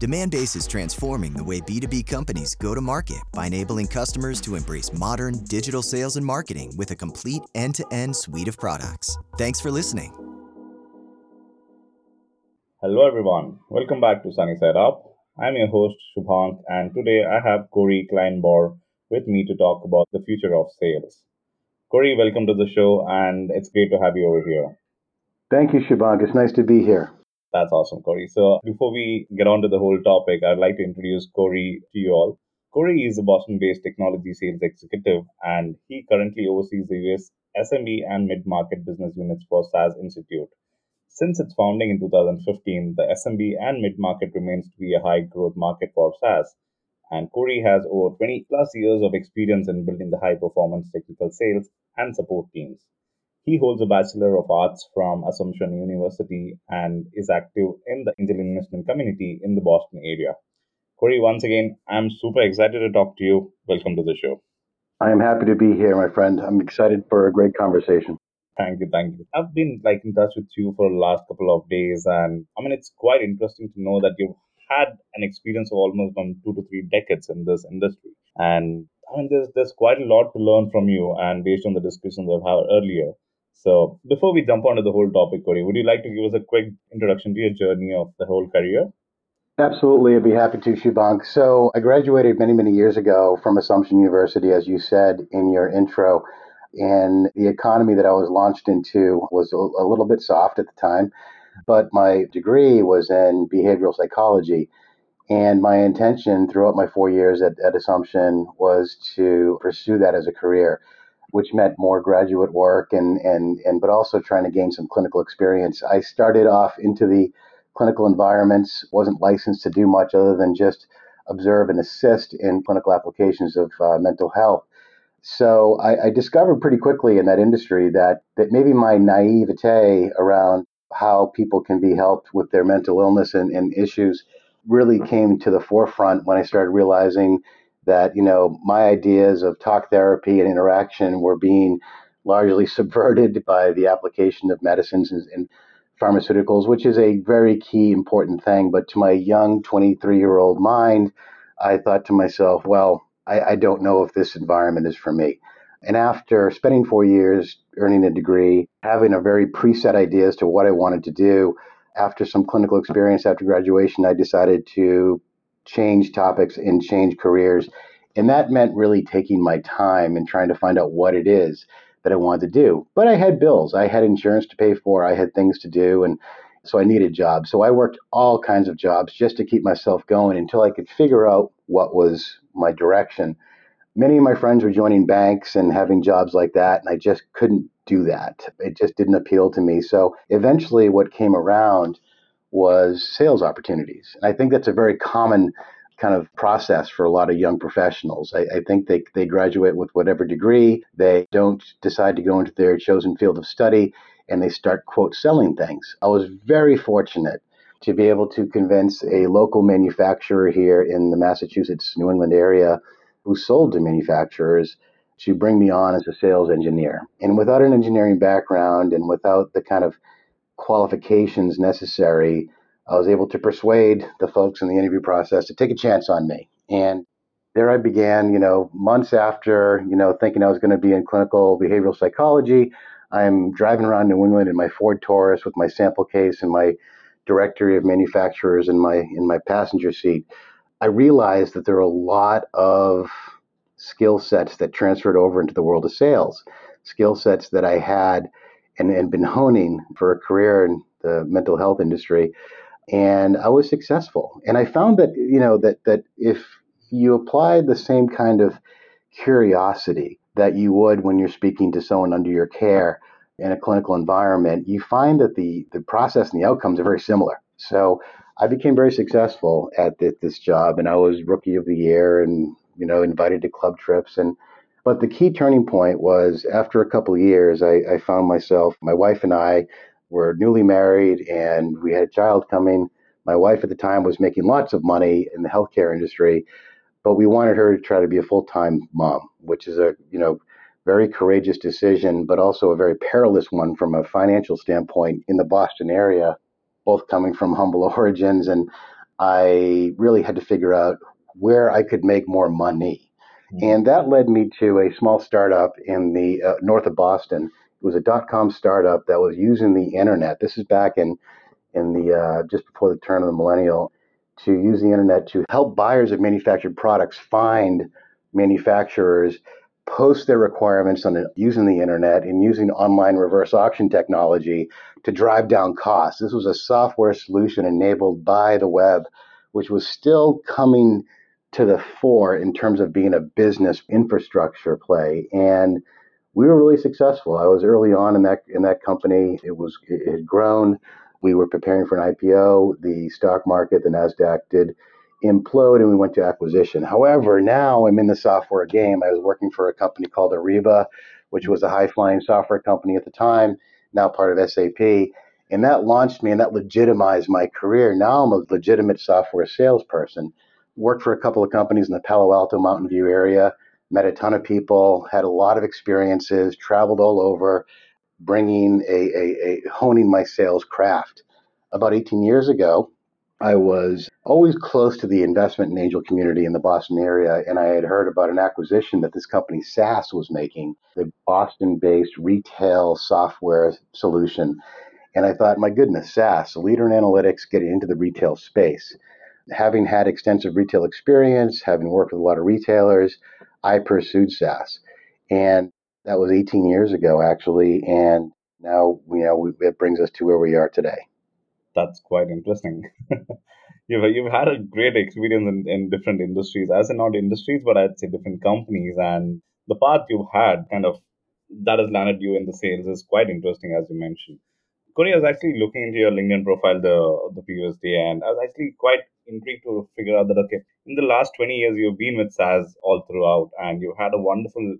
Demandbase is transforming the way B2B companies go to market by enabling customers to embrace modern digital sales and marketing with a complete end to end suite of products. Thanks for listening. Hello, everyone. Welcome back to Sunny Side Up. I'm your host, Shubhank, and today I have Corey Kleinbauer with me to talk about the future of sales. Corey, welcome to the show, and it's great to have you over here. Thank you, Shubhank. It's nice to be here. That's awesome, Corey. So before we get on to the whole topic, I'd like to introduce Corey to you all. Corey is a Boston-based technology sales executive, and he currently oversees the US SME and mid-market business units for SAS Institute. Since its founding in 2015, the SMB and mid-market remains to be a high-growth market for SAS. And Corey has over 20 plus years of experience in building the high-performance technical sales and support teams. He holds a Bachelor of Arts from Assumption University and is active in the angel investment community in the Boston area. Corey, once again, I'm super excited to talk to you. Welcome to the show. I am happy to be here, my friend. I'm excited for a great conversation. Thank you, thank you. I've been like in touch with you for the last couple of days, and I mean it's quite interesting to know that you've had an experience of almost um, two to three decades in this industry, and I mean there's there's quite a lot to learn from you, and based on the discussions I've had earlier, so before we jump onto the whole topic, Corey, would you like to give us a quick introduction to your journey of the whole career? Absolutely, I'd be happy to, Shubhank. So I graduated many, many years ago from Assumption University, as you said in your intro. And the economy that I was launched into was a, a little bit soft at the time, but my degree was in behavioral psychology. And my intention throughout my four years at, at Assumption was to pursue that as a career which meant more graduate work and, and, and but also trying to gain some clinical experience. I started off into the clinical environments, wasn't licensed to do much other than just observe and assist in clinical applications of uh, mental health. So I, I, discovered pretty quickly in that industry that that maybe my naivete around how people can be helped with their mental illness and, and issues really came to the forefront when I started realizing that you know my ideas of talk therapy and interaction were being largely subverted by the application of medicines and, and pharmaceuticals, which is a very key important thing. But to my young 23 year old mind, I thought to myself, well, I, I don't know if this environment is for me. And after spending four years earning a degree, having a very preset idea as to what I wanted to do, after some clinical experience after graduation, I decided to change topics and change careers. And that meant really taking my time and trying to find out what it is that I wanted to do. But I had bills, I had insurance to pay for, I had things to do. And so I needed jobs. So I worked all kinds of jobs just to keep myself going until I could figure out what was my direction. Many of my friends were joining banks and having jobs like that, and I just couldn't do that. It just didn't appeal to me. So eventually, what came around was sales opportunities. And I think that's a very common kind of process for a lot of young professionals. I, I, think they, they graduate with whatever degree, they don't decide to go into their chosen field of study, and they start, quote, selling things. I was very fortunate to be able to convince a local manufacturer here in the Massachusetts, New England area who sold to manufacturers to bring me on as a sales engineer. And without an engineering background and without the kind of qualifications necessary, I was able to persuade the folks in the interview process to take a chance on me. And there I began, you know, months after, you know, thinking I was going to be in clinical behavioral psychology. I'm driving around New England in my Ford Taurus with my sample case and my directory of manufacturers in my in my passenger seat. I realized that there are a lot of skill sets that transferred over into the world of sales, skill sets that I had and, and been honing for a career in the mental health industry. And I was successful. And I found that, you know, that that if you apply the same kind of curiosity that you would when you're speaking to someone under your care in a clinical environment, you find that the, the process and the outcomes are very similar. So I became very successful at this, this job and I was rookie of the year and, you know, invited to club trips and But the key turning point was after a couple of years, I, I found myself, my wife and I were newly married and we had a child coming. My wife at the time was making lots of money in the healthcare industry, but we wanted her to try to be a full-time mom, which is a, you know, very courageous decision, but also a very perilous one from a financial standpoint in the Boston area, both coming from humble origins. And I really had to figure out where I could make more money. Mm-hmm. And that led me to a small startup in the uh, north of Boston. It was a dot com startup that was using the internet. This is back in in the uh, just before the turn of the millennial to use the internet to help buyers of manufactured products find manufacturers post their requirements on the, using the internet and using online reverse auction technology to drive down costs. This was a software solution enabled by the web, which was still coming to the fore in terms of being a business infrastructure play. And we were really successful. I was early on in that in that company. It was it had grown. We were preparing for an IPO. The stock market, the Nasdaq, did implode and we went to acquisition. However, now I'm in the software game. I was working for a company called Ariba, which was a high flying software company at the time, now part of SAP. And that launched me and that legitimized my career. Now I'm a legitimate software salesperson. Worked for a couple of companies in the Palo Alto Mountain View area, met a ton of people, had a lot of experiences, traveled all over, bringing a, a, a honing my sales craft. About 18 years ago, I was always close to the investment and angel community in the Boston area, and I had heard about an acquisition that this company SAS was making, the Boston-based retail software solution. And I thought, my goodness, SAS, a leader in analytics, getting into the retail space. Having had extensive retail experience, having worked with a lot of retailers, I pursued SAS. And that was 18 years ago, actually. And now, you know, it brings us to where we are today that's quite interesting. you've you've had a great experience in, in different industries, as in not industries, but I'd say different companies, and the path you've had kind of that has landed you in the sales is quite interesting, as you mentioned. Corey, I was actually looking into your LinkedIn profile the the previous day, and I was actually quite intrigued to figure out that okay, in the last twenty years you've been with SAS all throughout, and you've had a wonderful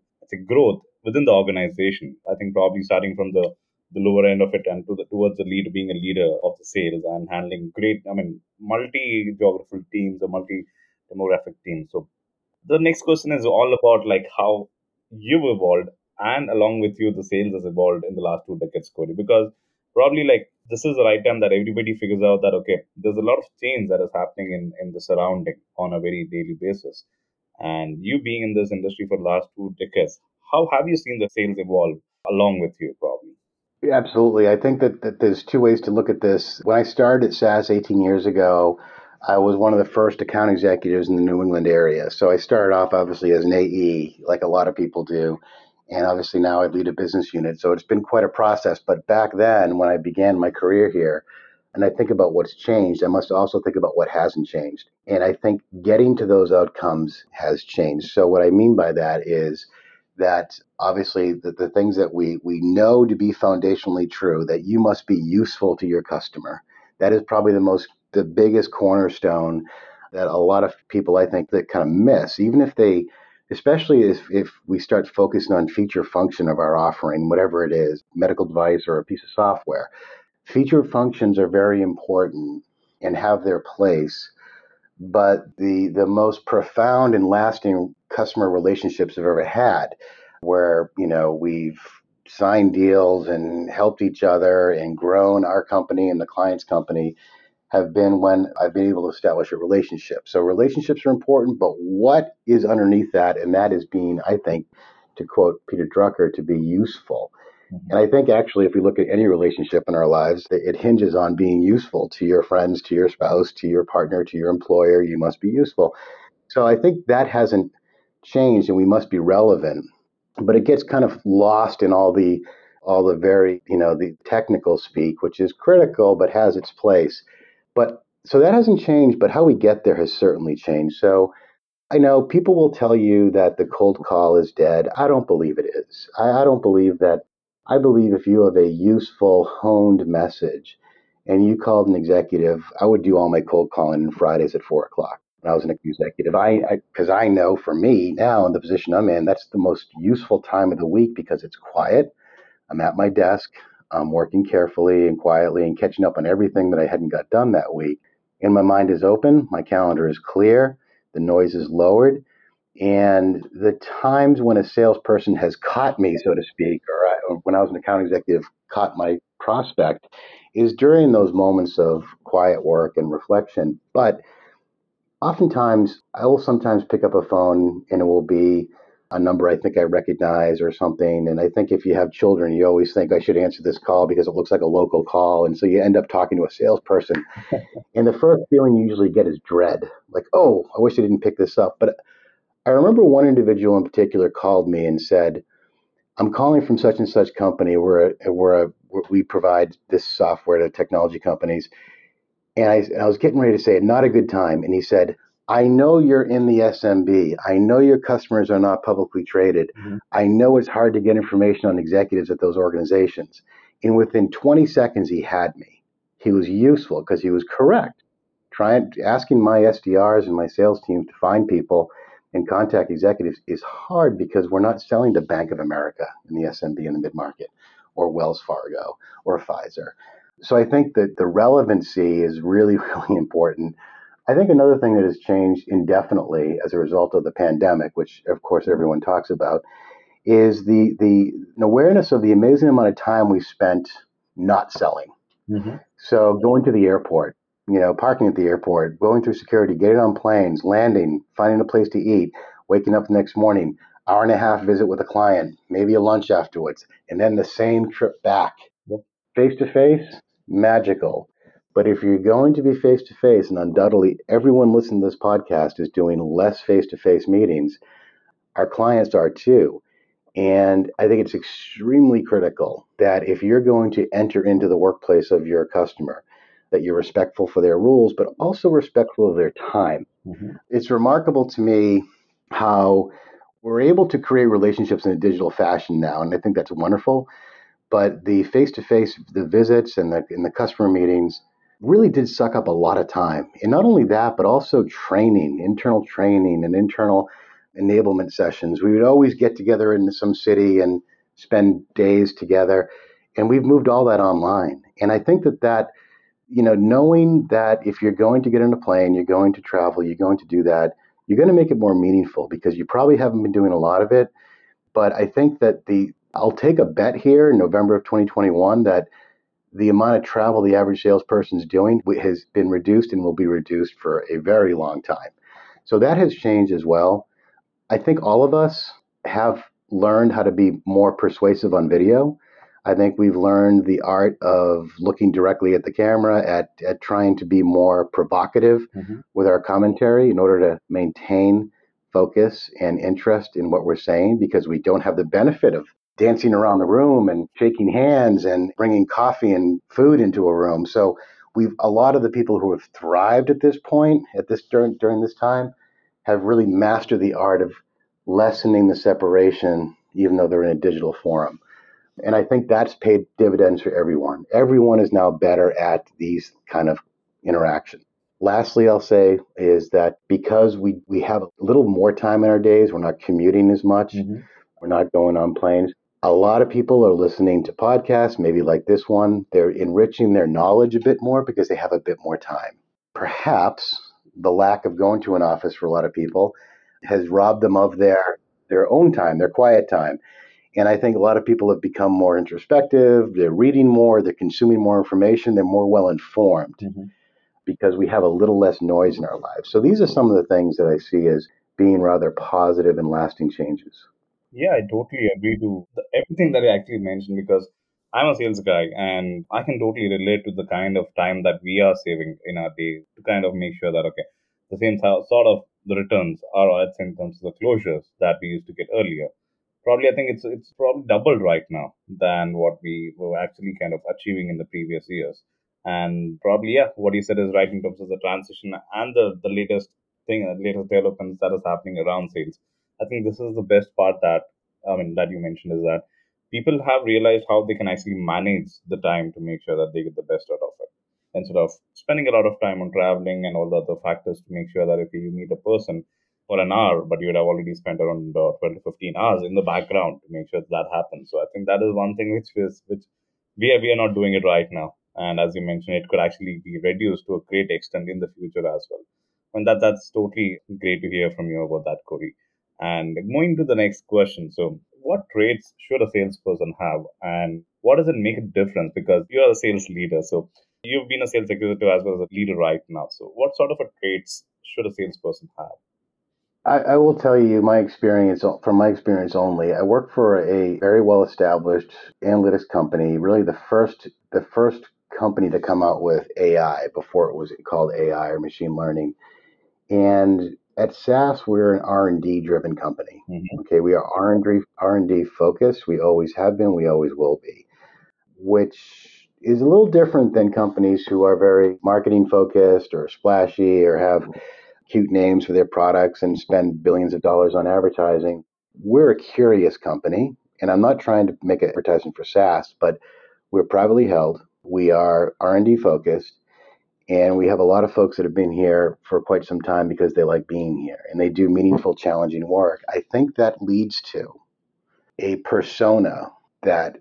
growth within the organization. I think probably starting from the the lower end of it and to the towards the lead being a leader of the sales and handling great i mean multi geographical teams or multi demographic teams so the next question is all about like how you've evolved and along with you the sales has evolved in the last two decades Corey because probably like this is the right time that everybody figures out that okay there's a lot of change that is happening in in the surrounding on a very daily basis and you being in this industry for the last two decades how have you seen the sales evolve along with you probably Absolutely. I think that, that there's two ways to look at this. When I started at SAS 18 years ago, I was one of the first account executives in the New England area. So I started off obviously as an AE, like a lot of people do. And obviously now I lead a business unit. So it's been quite a process. But back then, when I began my career here, and I think about what's changed, I must also think about what hasn't changed. And I think getting to those outcomes has changed. So what I mean by that is, that obviously the, the things that we, we know to be foundationally true, that you must be useful to your customer. That is probably the most, the biggest cornerstone that a lot of people I think that kind of miss, even if they, especially if, if we start focusing on feature function of our offering, whatever it is, medical device or a piece of software. Feature functions are very important and have their place but the the most profound and lasting customer relationships I've ever had, where you know we've signed deals and helped each other and grown our company and the client's company have been when I've been able to establish a relationship. So relationships are important, but what is underneath that? And that is being, I think, to quote Peter Drucker, to be useful. Mm-hmm. And I think actually, if we look at any relationship in our lives, it hinges on being useful to your friends, to your spouse, to your partner, to your employer. You must be useful. So I think that hasn't changed, and we must be relevant. But it gets kind of lost in all the all the very you know the technical speak, which is critical but has its place. But so that hasn't changed, but how we get there has certainly changed. So I know people will tell you that the cold call is dead. I don't believe it is. I, I don't believe that I believe if you have a useful, honed message and you called an executive, I would do all my cold calling on Fridays at four o'clock. when I was an executive. I because I, I know for me now in the position I'm in, that's the most useful time of the week because it's quiet. I'm at my desk. I'm working carefully and quietly and catching up on everything that I hadn't got done that week. And my mind is open. My calendar is clear. The noise is lowered. And the times when a salesperson has caught me, so to speak, or, I, or when I was an account executive, caught my prospect, is during those moments of quiet work and reflection. But oftentimes, I will sometimes pick up a phone and it will be a number I think I recognize or something. And I think if you have children, you always think I should answer this call because it looks like a local call. And so you end up talking to a salesperson. and the first feeling you usually get is dread like, oh, I wish I didn't pick this up. But I remember one individual in particular called me and said, I'm calling from such and such company. We're a, we're we provide this software to technology companies. And I, and I was getting ready to say it, not a good time. And he said, I know you're in the SMB. I know your customers are not publicly traded. Mm-hmm. I know it's hard to get information on executives at those organizations. And within 20 seconds, he had me. He was useful because he was correct. Trying asking my SDRs and my sales team to find people and contact executives is hard because we're not selling to Bank of America in the SMB in the mid market or Wells Fargo or Pfizer. So I think that the relevancy is really, really important. I think another thing that has changed indefinitely as a result of the pandemic, which of course everyone talks about, is the the awareness of the amazing amount of time we spent not selling. Mm-hmm. So going to the airport, you know, parking at the airport, going through security, getting on planes, landing, finding a place to eat, waking up the next morning, hour and a half visit with a client, maybe a lunch afterwards, and then the same trip back. Face to face, magical. But if you're going to be face to face, and undoubtedly everyone listening to this podcast is doing less face to face meetings, our clients are too. And I think it's extremely critical that if you're going to enter into the workplace of your customer, that you're respectful for their rules, but also respectful of their time. Mm-hmm. It's remarkable to me how we're able to create relationships in a digital fashion now, and I think that's wonderful. But the face-to-face, the visits and the and the customer meetings really did suck up a lot of time. And not only that, but also training, internal training and internal enablement sessions. We would always get together in some city and spend days together. And we've moved all that online. And I think that that, you know, knowing that if you're going to get in a plane, you're going to travel, you're going to do that, you're going to make it more meaningful because you probably haven't been doing a lot of it. But I think that the, I'll take a bet here in November of 2021 that the amount of travel the average salesperson is doing has been reduced and will be reduced for a very long time. So that has changed as well. I think all of us have learned how to be more persuasive on video. I think we've learned the art of looking directly at the camera, at, at trying to be more provocative mm-hmm. with our commentary in order to maintain focus and interest in what we're saying because we don't have the benefit of dancing around the room and shaking hands and bringing coffee and food into a room. So we've a lot of the people who have thrived at this point at this during during this time have really mastered the art of lessening the separation even though they're in a digital forum. And I think that's paid dividends for everyone. Everyone is now better at these kind of interactions. Lastly, I'll say is that because we, we have a little more time in our days, we're not commuting as much, mm-hmm. we're not going on planes, a lot of people are listening to podcasts, maybe like this one. They're enriching their knowledge a bit more because they have a bit more time. Perhaps the lack of going to an office for a lot of people has robbed them of their their own time, their quiet time. And I think a lot of people have become more introspective, they're reading more, they're consuming more information, they're more well informed mm-hmm. because we have a little less noise in our lives. So these are some of the things that I see as being rather positive and lasting changes. Yeah, I totally agree to the, everything that you actually mentioned because I'm a sales guy and I can totally relate to the kind of time that we are saving in our day to kind of make sure that, okay, the same sort of the returns are at in terms of the closures that we used to get earlier. Probably, I think it's it's probably doubled right now than what we were actually kind of achieving in the previous years. And probably, yeah, what you said is right in terms of the transition and the, the latest thing, the latest developments that is happening around sales I think this is the best part that I mean that you mentioned is that people have realized how they can actually manage the time to make sure that they get the best out of it. instead of spending a lot of time on traveling and all the other factors to make sure that if you meet a person for an hour, but you would have already spent around uh, 12 to 15 hours in the background to make sure that, that happens. So I think that is one thing which is which we are, we are not doing it right now. And as you mentioned, it could actually be reduced to a great extent in the future as well. And that that's totally great to hear from you about that, Corey. And going to the next question. So, what traits should a salesperson have, and what does it make a difference? Because you are a sales leader, so you've been a sales executive as well as a leader right now. So, what sort of a traits should a salesperson have? I, I, will tell you my experience from my experience only. I work for a very well established analytics company, really the first the first company to come out with AI before it was called AI or machine learning. And at SAS, we're an R and D driven company. Mm-hmm. Okay, we are R and D R and D focused. We always have been. We always will be. Which is a little different than companies who are very marketing focused or splashy or have cute names for their products and spend billions of dollars on advertising. We're a curious company, and I'm not trying to make advertising for SAS, but we're privately held. We are R&D focused, and we have a lot of folks that have been here for quite some time because they like being here and they do meaningful, challenging work. I think that leads to a persona that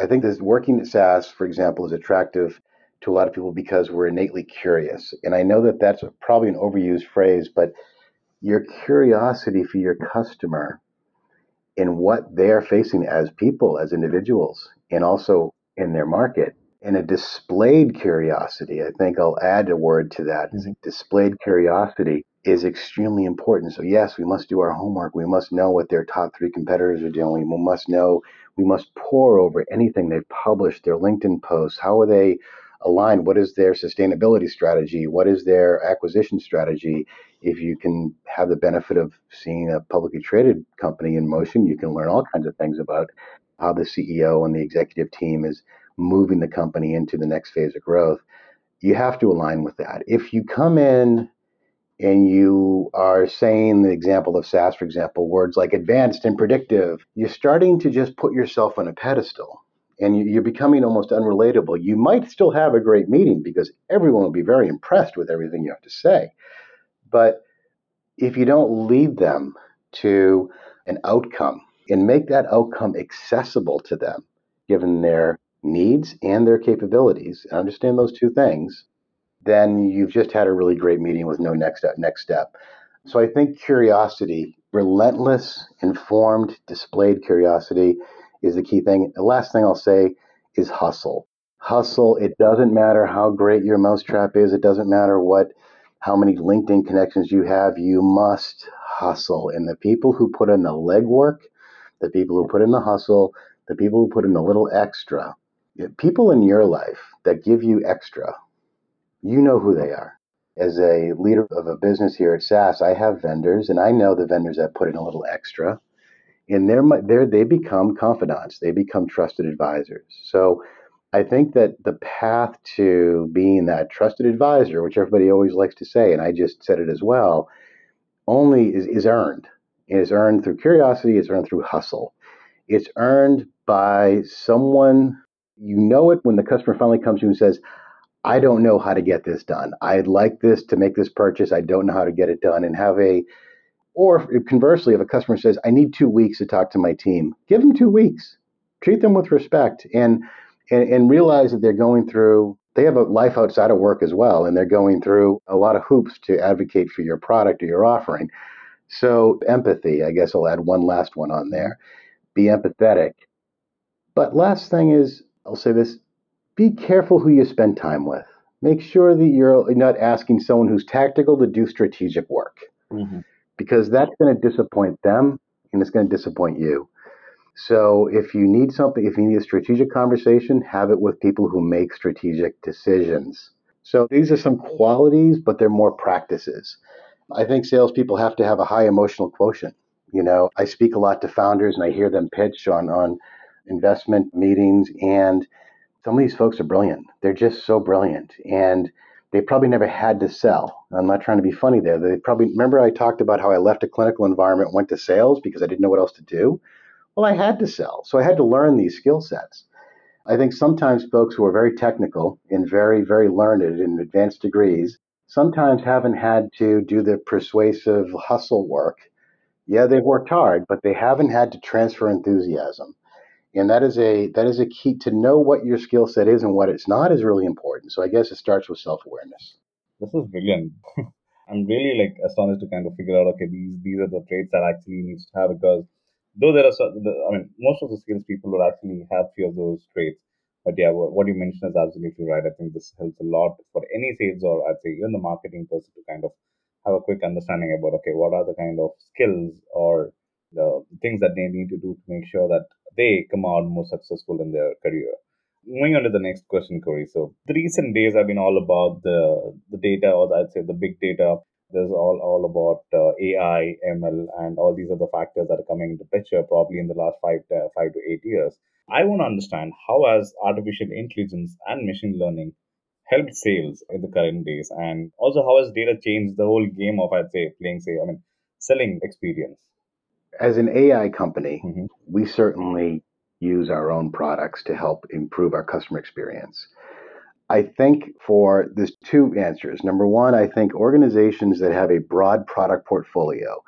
I think this working at SAS, for example, is attractive to a lot of people because we're innately curious. And I know that that's probably an overused phrase, but your curiosity for your customer in what they're facing as people, as individuals, and also in their market. And a displayed curiosity, I think I'll add a word to that. Mm-hmm. Displayed curiosity is extremely important. So, yes, we must do our homework. We must know what their top three competitors are doing. We must know, we must pore over anything they've published, their LinkedIn posts. How are they aligned? what is their sustainability strategy, what is their acquisition strategy. If you can have the benefit of seeing a publicly traded company in motion, you can learn all kinds of things about how the CEO and the executive team is moving the company into the next phase of growth. You have to align with that. If you come in and you are saying the example of SAS, for example, words like advanced and predictive, you're starting to just put yourself on a pedestal and you're becoming almost unrelatable. You might still have a great meeting because everyone will be very impressed with everything you have to say. But if you don't lead them to an outcome and make that outcome accessible to them, given their needs and their capabilities, and understand those two things, then you've just had a really great meeting with no next step. Next step. So I think curiosity, relentless, informed, displayed curiosity, is the key thing. The last thing I'll say is hustle. Hustle. It doesn't matter how great your mousetrap is. It doesn't matter what, how many LinkedIn connections you have. You must hustle. And the people who put in the legwork, the people who put in the hustle, the people who put in a little extra, people in your life that give you extra, you know who they are. As a leader of a business here at SAS, I have vendors, and I know the vendors that put in a little extra. And they're, they're they become confidants. They become trusted advisors. So i think that the path to being that trusted advisor which everybody always likes to say and i just said it as well only is, is earned. It is earned through curiosity it's earned through hustle. It's earned by someone you know it when the customer finally comes to you and says i don't know how to get this done i'd like this to make this purchase i don't know how to get it done and have a or conversely, if a customer says, I need two weeks to talk to my team, give them two weeks. Treat them with respect and, and, and realize that they're going through, they have a life outside of work as well, and they're going through a lot of hoops to advocate for your product or your offering. So, empathy, I guess I'll add one last one on there. Be empathetic. But last thing is, I'll say this be careful who you spend time with. Make sure that you're not asking someone who's tactical to do strategic work. Mm-hmm because that's going to disappoint them and it's going to disappoint you. So if you need something, if you need a strategic conversation, have it with people who make strategic decisions. So these are some qualities, but they're more practices. I think salespeople have to have a high emotional quotient. You know, I speak a lot to founders and I hear them pitch on on investment meetings, and some of these folks are brilliant. They're just so brilliant, and they probably never had to sell. I'm not trying to be funny there. They probably remember I talked about how I left a clinical environment, went to sales because I didn't know what else to do. Well, I had to sell, so I had to learn these skill sets. I think sometimes folks who are very technical and very, very learned in advanced degrees sometimes haven't had to do the persuasive hustle work. Yeah, they've worked hard, but they haven't had to transfer enthusiasm. And that is a that is a key to know what your skill set is and what it's not is really important. So I guess it starts with self awareness. This is brilliant. I'm really like astonished to kind of figure out okay these these are the traits that actually needs to have because though there are I mean most of the skills people will actually have few of those traits but yeah what you mentioned is absolutely right I think this helps a lot for any sales or I'd say even the marketing person to kind of have a quick understanding about okay what are the kind of skills or the things that they need to do to make sure that they come out more successful in their career moving on to the next question, Corey. So the recent days have been all about the the data, or I'd say the big data. There's all all about uh, AI, ML, and all these other factors that are coming into picture probably in the last five to, five to eight years. I want to understand how has artificial intelligence and machine learning helped sales in the current days, and also how has data changed the whole game of I'd say playing say I mean selling experience. As an AI company, mm-hmm. we certainly use our own products to help improve our customer experience? I think for there's two answers. Number one, I think organizations that have a broad product portfolio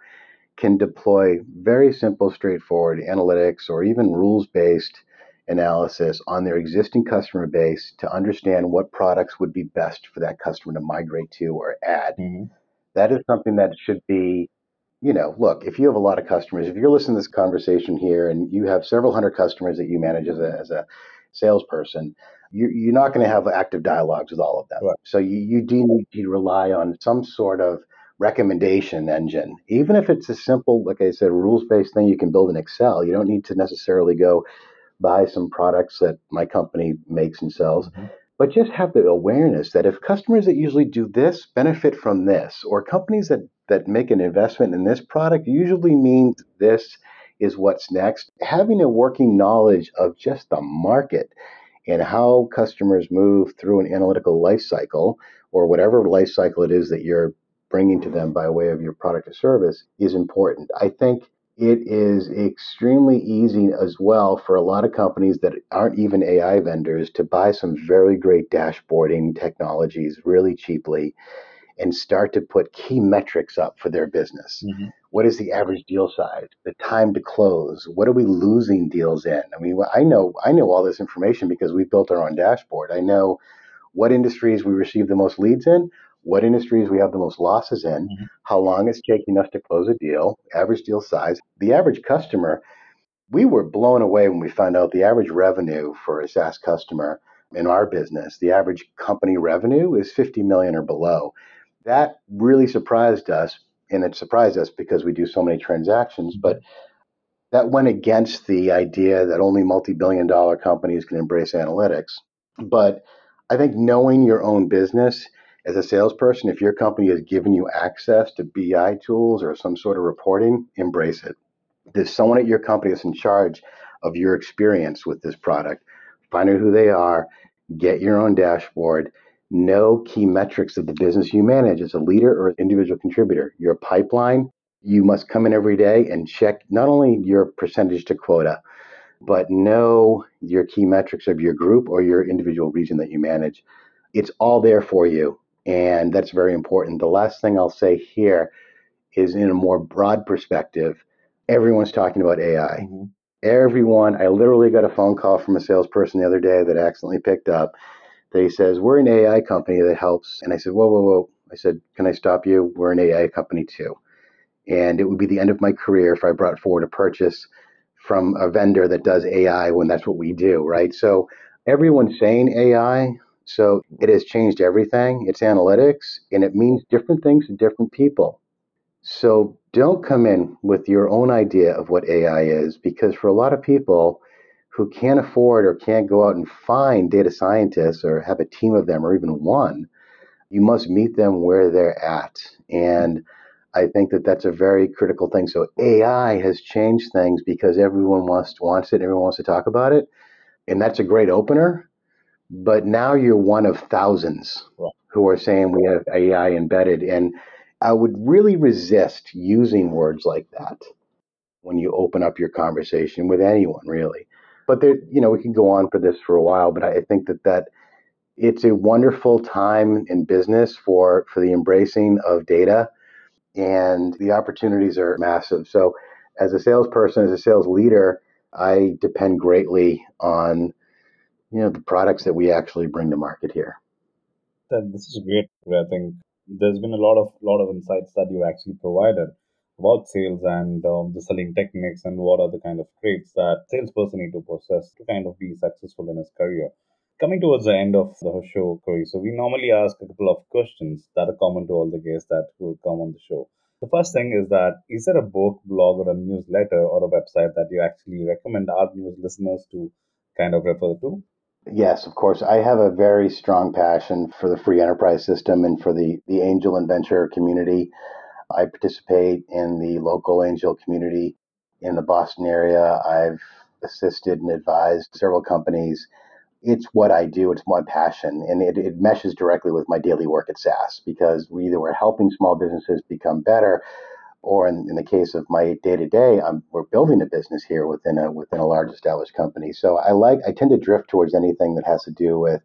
can deploy very simple, straightforward analytics or even rules based analysis on their existing customer base to understand what products would be best for that customer to migrate to or add. Mm-hmm. That is something that should be you know, look, if you have a lot of customers, if you're listening to this conversation here and you have several hundred customers that you manage as a, as a salesperson, you, you're not going to have active dialogues with all of them. Right. So you, you do need to rely on some sort of recommendation engine, even if it's a simple, like I said, rules based thing you can build in Excel. You don't need to necessarily go buy some products that my company makes and sells. Mm-hmm but just have the awareness that if customers that usually do this benefit from this, or companies that, that make an investment in this product usually means this is what's next. Having a working knowledge of just the market and how customers move through an analytical life cycle or whatever life cycle it is that you're bringing to them by way of your product or service is important. I think it is extremely easy as well for a lot of companies that aren't even AI vendors to buy some very great dashboarding technologies really cheaply and start to put key metrics up for their business. Mm-hmm. What is the average deal size? The time to close? What are we losing deals in? I mean, I know I know all this information because we built our own dashboard. I know what industries we receive the most leads in what industries we have the most losses in, mm-hmm. how long it's taking us to close a deal, average deal size. The average customer, we were blown away when we found out the average revenue for a SAS customer in our business, the average company revenue is 50 million or below. That really surprised us, and it surprised us because we do so many transactions, mm-hmm. but that went against the idea that only multi-billion dollar companies can embrace analytics. But I think knowing your own business as a salesperson, if your company has given you access to BI tools or some sort of reporting, embrace it. There's someone at your company that's in charge of your experience with this product. Find out who they are, get your own dashboard, know key metrics of the business you manage as a leader or individual contributor. Your pipeline, you must come in every day and check not only your percentage to quota, but know your key metrics of your group or your individual region that you manage. It's all there for you and that's very important. The last thing I'll say here is in a more broad perspective, everyone's talking about AI. Mm-hmm. Everyone, I literally got a phone call from a salesperson the other day that accidentally picked up that he says, We're an AI company that helps. And I said, Whoa, whoa, whoa. I said, Can I stop you? We're an AI company too. And it would be the end of my career if I brought forward a purchase from a vendor that does AI when that's what we do, right? So everyone's saying AI. So it has changed everything. It's analytics and it means different things to different people. So don't come in with your own idea of what AI is because for a lot of people who can't afford or can't go out and find data scientists or have a team of them or even one, you must meet them where they're at. And I think that that's a very critical thing. So AI has changed things because everyone wants wants it, everyone wants to talk about it, and that's a great opener but now you're one of thousands who are saying we have AI embedded. And I would really resist using words like that when you open up your conversation with anyone, really. But there, you know, we can go on for this for a while, but I think that that it's a wonderful time in business for for the embracing of data and the opportunities are massive. So as a salesperson, as a sales leader, I depend greatly on you know the products that we actually bring to market here. This is great. I think there's been a lot of lot of insights that you actually provided about sales and um, the selling techniques and what are the kind of traits that salesperson need to possess to kind of be successful in his career. Coming towards the end of the show, Corey, so we normally ask a couple of questions that are common to all the guests that will come on the show. The first thing is that is there a book, blog, or a newsletter or a website that you actually recommend our news listeners to kind of refer to? Yes, of course. I have a very strong passion for the free enterprise system and for the, the angel and venture community. I participate in the local angel community in the Boston area. I've assisted and advised several companies it's what I do. It's my passion, and it, it meshes directly with my daily work at SAS because we either we're helping small businesses become better, or in, in the case of my day to day, we're building a business here within a within a large established company. So I like I tend to drift towards anything that has to do with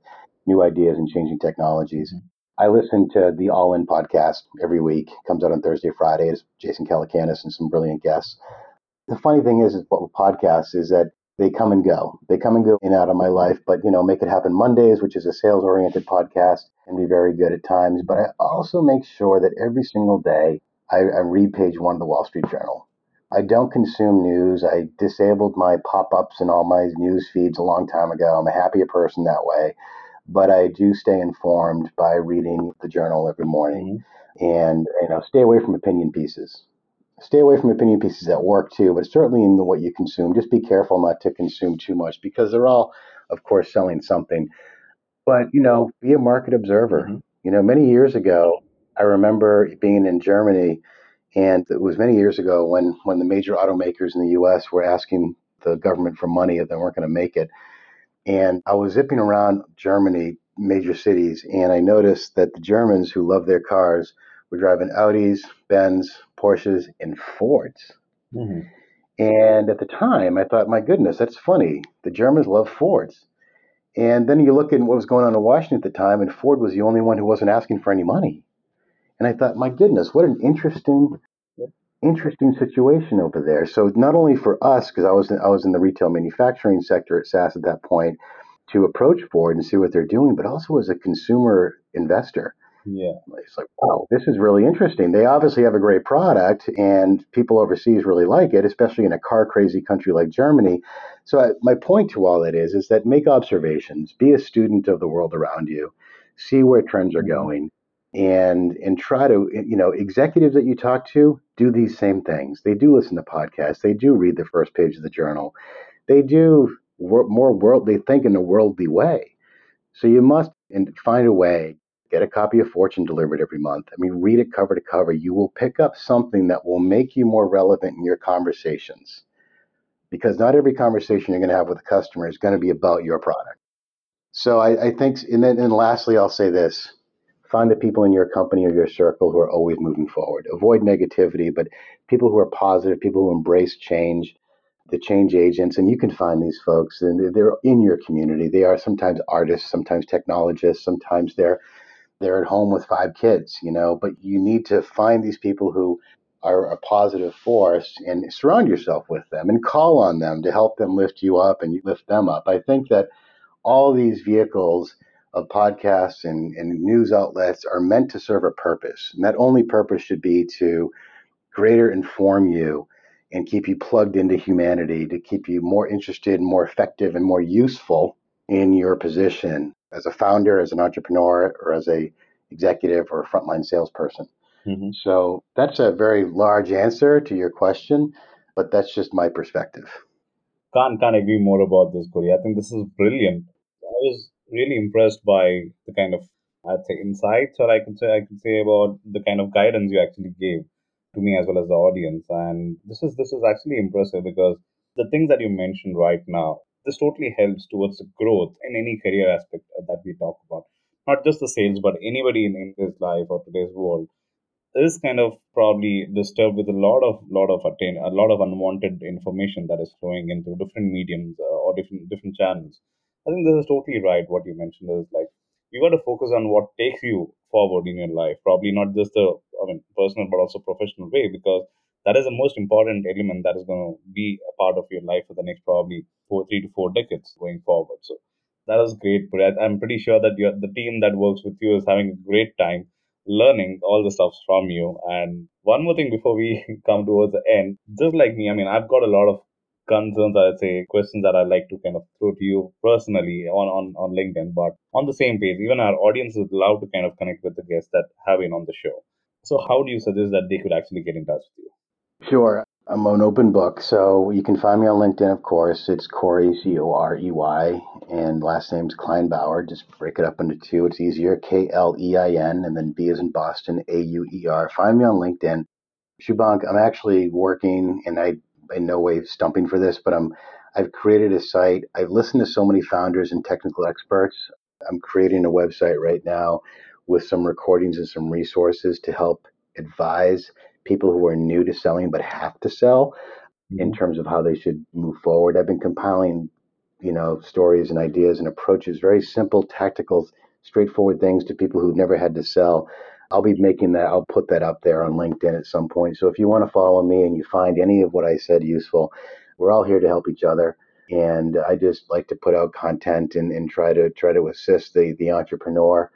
new ideas and changing technologies. Mm-hmm. I listen to the All In podcast every week. It comes out on Thursday, Fridays. Jason Calacanis and some brilliant guests. The funny thing is, is what with podcasts is that they come and go. They come and go in and out of my life, but you know, make it happen Mondays, which is a sales oriented podcast, can be very good at times. But I also make sure that every single day I, I read page one of the Wall Street Journal. I don't consume news. I disabled my pop ups and all my news feeds a long time ago. I'm a happier person that way. But I do stay informed by reading the journal every morning mm-hmm. and you know stay away from opinion pieces stay away from opinion pieces at work too, but certainly in the, what you consume. Just be careful not to consume too much because they're all, of course, selling something. But you know, be a market observer. Mm-hmm. You know, many years ago, I remember being in Germany, and it was many years ago when when the major automakers in the U.S. were asking the government for money if they weren't going to make it. And I was zipping around Germany, major cities, and I noticed that the Germans who love their cars were driving Audis, Benz, Porsches, and Fords. Mm-hmm. And at the time, I thought, my goodness, that's funny. The Germans love Fords. And then you look at what was going on in Washington at the time, and Ford was the only one who wasn't asking for any money. And I thought, my goodness, what an interesting, interesting situation over there. So not only for us, because I was in, I was in the retail manufacturing sector at SAS at that point, to approach Ford and see what they're doing, but also as a consumer investor yeah. It's like, wow, this is really interesting. They obviously have a great product and people overseas really like it, especially in a car crazy country like Germany. So I, my point to all that is, is that make observations, be a student of the world around you, see where trends are mm-hmm. going and, and try to, eh, you know, executives that you talk to do these same things. They do listen to podcasts. They do read the first page of the journal. They do more world, they think in a worldly way. So you must find a way Get a copy of Fortune delivered every month. I mean, read it cover to cover. You will pick up something that will make you more relevant in your conversations. Because not every conversation you're going to have with a customer is going to be about your product. So I, I think, and then and lastly, I'll say this find the people in your company or your circle who are always moving forward. Avoid negativity, but people who are positive, people who embrace change, the change agents, and you can find these folks, and they're in your community. They are sometimes artists, sometimes technologists, sometimes they're they're at home with five kids, you know, but you need to find these people who are a positive force and surround yourself with them and call on them to help them lift you up and you lift them up. I think that all these vehicles of podcasts and, and news outlets are meant to serve a purpose. And that only purpose should be to greater inform you and keep you plugged into humanity, to keep you more interested, more effective, and more useful in your position as a founder, as an entrepreneur, or as a executive or a frontline salesperson. Mm-hmm. So that's a very large answer to your question, but that's just my perspective. Can't can't agree more about this, Corey. I think this is brilliant. I was really impressed by the kind of I'd say insights, or I can say I can say about the kind of guidance you actually gave to me as well as the audience. And this is this is actually impressive because the things that you mentioned right now this totally helps towards the growth in any career aspect that we talk about not just the sales but anybody in, in this life or today's world is kind of probably disturbed with a lot of lot of attain a lot of unwanted information that is flowing into different mediums uh, or different different channels. I think this is totally right. What you mentioned is like you got to focus on what takes you forward in your life. Probably not just the I mean personal but also professional way because that is the most important element that is going to be a part of your life for the next probably four three to four decades going forward. So that was great. I'm pretty sure that the team that works with you is having a great time learning all the stuff from you. And one more thing before we come towards the end, just like me, I mean, I've got a lot of concerns, I'd say, questions that I'd like to kind of throw to you personally on, on, on LinkedIn, but on the same page, even our audience is allowed to kind of connect with the guests that have been on the show. So, how do you suggest that they could actually get in touch with you? Sure. I'm an open book, so you can find me on LinkedIn, of course. It's Corey, C O R E Y, and last name's Kleinbauer. Just break it up into two. It's easier. K L E I N, and then B is in Boston, A U E R. Find me on LinkedIn. Shubhank, I'm actually working, and I in no way stumping for this, but I'm I've created a site. I've listened to so many founders and technical experts. I'm creating a website right now with some recordings and some resources to help advise people who are new to selling but have to sell mm-hmm. in terms of how they should move forward. I've been compiling, you know, stories and ideas and approaches, very simple, tactical, straightforward things to people who've never had to sell. I'll be making that, I'll put that up there on LinkedIn at some point. So if you want to follow me and you find any of what I said useful, we're all here to help each other. And I just like to put out content and, and try to try to assist the the entrepreneur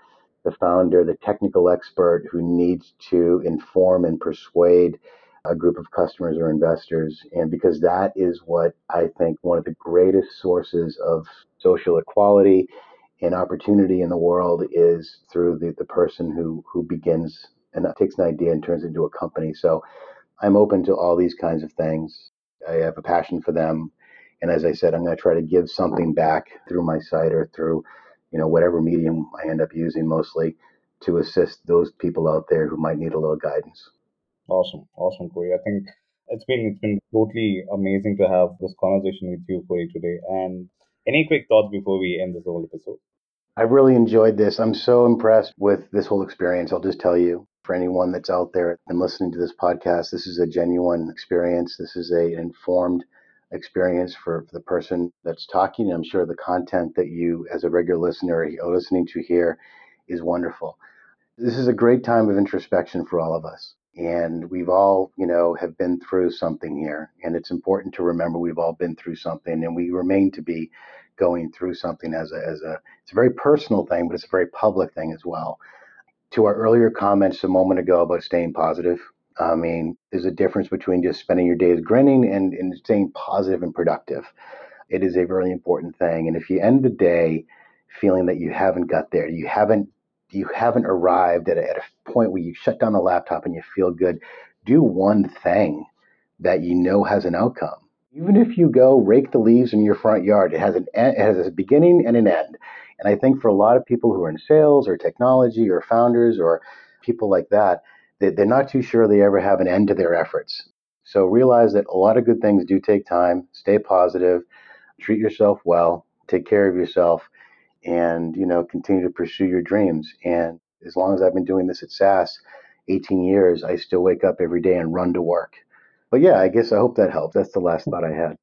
the founder, the technical expert who needs to inform and persuade a group of customers or investors. And because that is what I think one of the greatest sources of social equality and opportunity in the world is through the, the person who, who begins and takes an idea and turns it into a company. So I'm open to all these kinds of things. I have a passion for them. And as I said, I'm going to try to give something back through my site or through you know, whatever medium I end up using mostly to assist those people out there who might need a little guidance. Awesome. Awesome, Corey. I think it's been it's been totally amazing to have this conversation with you, Corey, today. And any quick thoughts before we end this whole episode? I've really enjoyed this. I'm so impressed with this whole experience. I'll just tell you, for anyone that's out there and listening to this podcast, this is a genuine experience. This is a informed experience for, the person that's talking. I'm sure the content that you, as a regular listener, are listening to here is wonderful. This is a great time of introspection for all of us. And we've all, you know, have been through something here. And it's important to remember we've all been through something and we remain to be going through something as a, as a, it's a very personal thing, but it's a very public thing as well. To our earlier comments a moment ago about staying positive, I mean, there's a difference between just spending your days grinning and, and staying positive and productive. It is a very important thing. And if you end the day feeling that you haven't got there, you haven't you haven't arrived at a, at a point where you shut down the laptop and you feel good, do one thing that you know has an outcome. Even if you go rake the leaves in your front yard, it has an it has a beginning and an end. And I think for a lot of people who are in sales or technology or founders or people like that, they're not too sure they ever have an end to their efforts. So realize that a lot of good things do take time. Stay positive, treat yourself well, take care of yourself, and you know continue to pursue your dreams. And as long as I've been doing this at SAS, 18 years, I still wake up every day and run to work. But yeah, I guess I hope that helps. That's the last thought I had.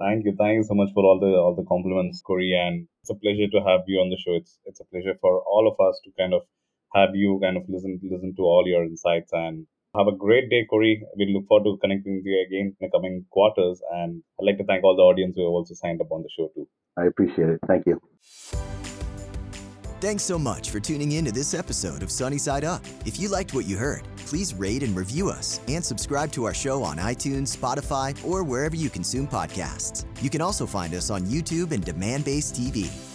Thank you. Thank you so much for all the all the compliments, Corey. And it's a pleasure to have you on the show. It's it's a pleasure for all of us to kind of have you kind of listen listen to all your insights and have a great day, Corey. We look forward to connecting with you again in the coming quarters. And I'd like to thank all the audience who have also signed up on the show too. I appreciate it. Thank you. Thanks so much for tuning in to this episode of Sunny Side Up. If you liked what you heard, please rate and review us and subscribe to our show on iTunes, Spotify, or wherever you consume podcasts. You can also find us on YouTube and demand Demandbase TV.